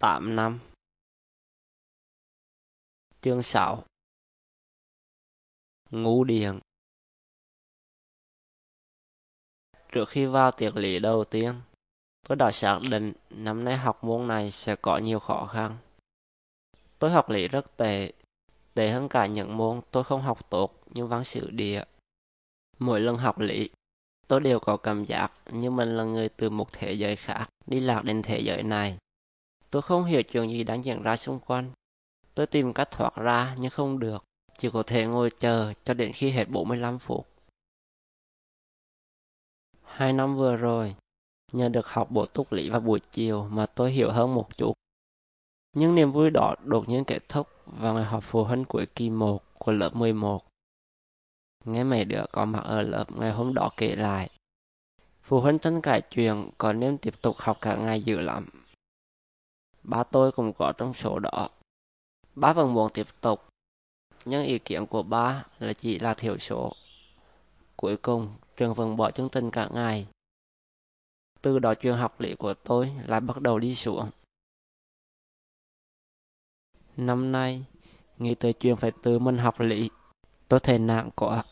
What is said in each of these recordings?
8 năm Chương 6 Ngũ điền. Trước khi vào tiệc lý đầu tiên, tôi đã xác định năm nay học môn này sẽ có nhiều khó khăn. Tôi học lý rất tệ, tệ hơn cả những môn tôi không học tốt như văn sử địa. Mỗi lần học lý, tôi đều có cảm giác như mình là người từ một thế giới khác đi lạc đến thế giới này. Tôi không hiểu chuyện gì đang diễn ra xung quanh. Tôi tìm cách thoát ra nhưng không được. Chỉ có thể ngồi chờ cho đến khi hết 45 phút. Hai năm vừa rồi, nhờ được học bộ túc lý vào buổi chiều mà tôi hiểu hơn một chút. Nhưng niềm vui đó đột nhiên kết thúc vào ngày họp phụ huynh cuối kỳ 1 của lớp 11. Nghe mấy đứa có mặt ở lớp ngày hôm đó kể lại. Phụ huynh tranh cãi chuyện có nên tiếp tục học cả ngày dữ lắm. Ba tôi cũng có trong số đó. Ba vẫn muốn tiếp tục, nhưng ý kiến của ba là chỉ là thiểu số. Cuối cùng, trường vẫn bỏ chương trình cả ngày. Từ đó chuyện học lý của tôi lại bắt đầu đi xuống. Năm nay, nghĩ tới chuyện phải tự mình học lý, tôi thấy nặng quá.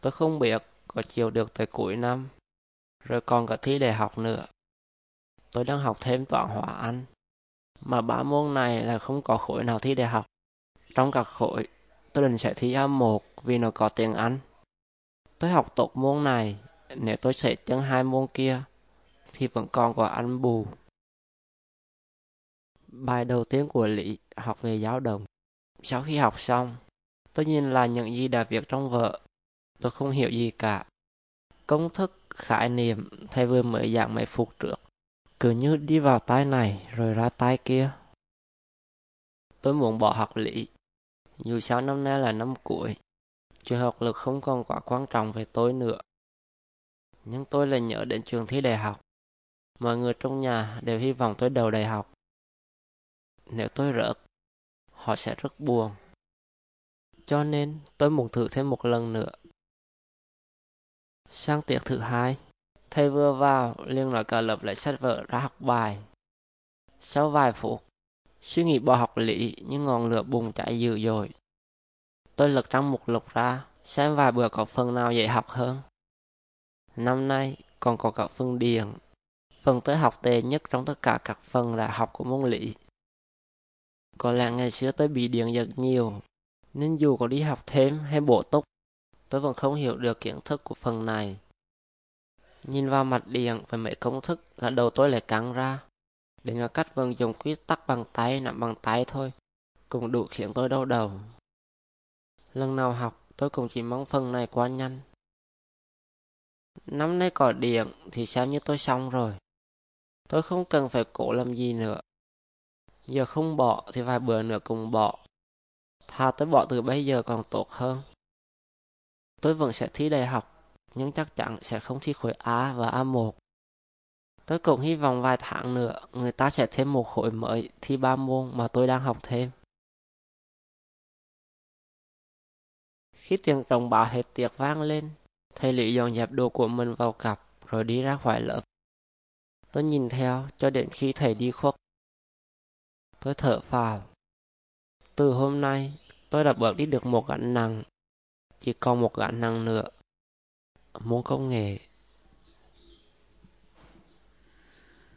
Tôi không biết có chịu được tới cuối năm, rồi còn cả thi đại học nữa. Tôi đang học thêm toán hóa Anh, mà ba môn này là không có khối nào thi đại học. Trong các khối, tôi định sẽ thi A1 vì nó có tiếng Anh. Tôi học tốt môn này, nếu tôi sẽ chân hai môn kia, thì vẫn còn có Anh bù. Bài đầu tiên của Lý học về giáo đồng Sau khi học xong, tôi nhìn là những gì đã viết trong vở. Tôi không hiểu gì cả. Công thức, khái niệm thầy vừa mới giảng mấy phút trước. Cứ như đi vào tay này rồi ra tay kia. Tôi muốn bỏ học lý. Dù sao năm nay là năm cuối. Chuyện học lực không còn quá quan trọng về tôi nữa. Nhưng tôi lại nhớ đến trường thi đại học. Mọi người trong nhà đều hy vọng tôi đầu đại học. Nếu tôi rớt, họ sẽ rất buồn. Cho nên tôi muốn thử thêm một lần nữa. Sang tiệc thứ hai, thầy vừa vào liền nói cả lớp lại sách vở ra học bài. Sau vài phút, suy nghĩ bỏ học lý nhưng ngọn lửa bùng cháy dữ dội. Tôi lật trong một lục ra, xem vài bữa có phần nào dễ học hơn. Năm nay còn có cả phần điền phần tôi học tệ nhất trong tất cả các phần là học của môn lý. Có lẽ ngày xưa tôi bị điện giật nhiều, nên dù có đi học thêm hay bổ túc, tôi vẫn không hiểu được kiến thức của phần này. Nhìn vào mặt điện với mấy công thức là đầu tôi lại căng ra. Đến là cách vận dụng quy tắc bằng tay, nắm bằng tay thôi, cũng đủ khiến tôi đau đầu. Lần nào học, tôi cũng chỉ mong phần này qua nhanh. Năm nay có điện thì xem như tôi xong rồi. Tôi không cần phải cố làm gì nữa. Giờ không bỏ thì vài bữa nữa cùng bỏ. Thà tôi bỏ từ bây giờ còn tốt hơn. Tôi vẫn sẽ thi đại học, nhưng chắc chắn sẽ không thi khối A và A1. Tôi cũng hy vọng vài tháng nữa người ta sẽ thêm một khối mới thi ba môn mà tôi đang học thêm. Khi tiếng trọng báo hết tiệc vang lên, thầy Lý dọn dẹp đồ của mình vào cặp rồi đi ra khỏi lớp. Tôi nhìn theo cho đến khi thầy đi khuất. Tôi thở phào. Từ hôm nay, tôi đã bớt đi được một gánh nặng. Chỉ còn một gánh nặng nữa. Môn công nghệ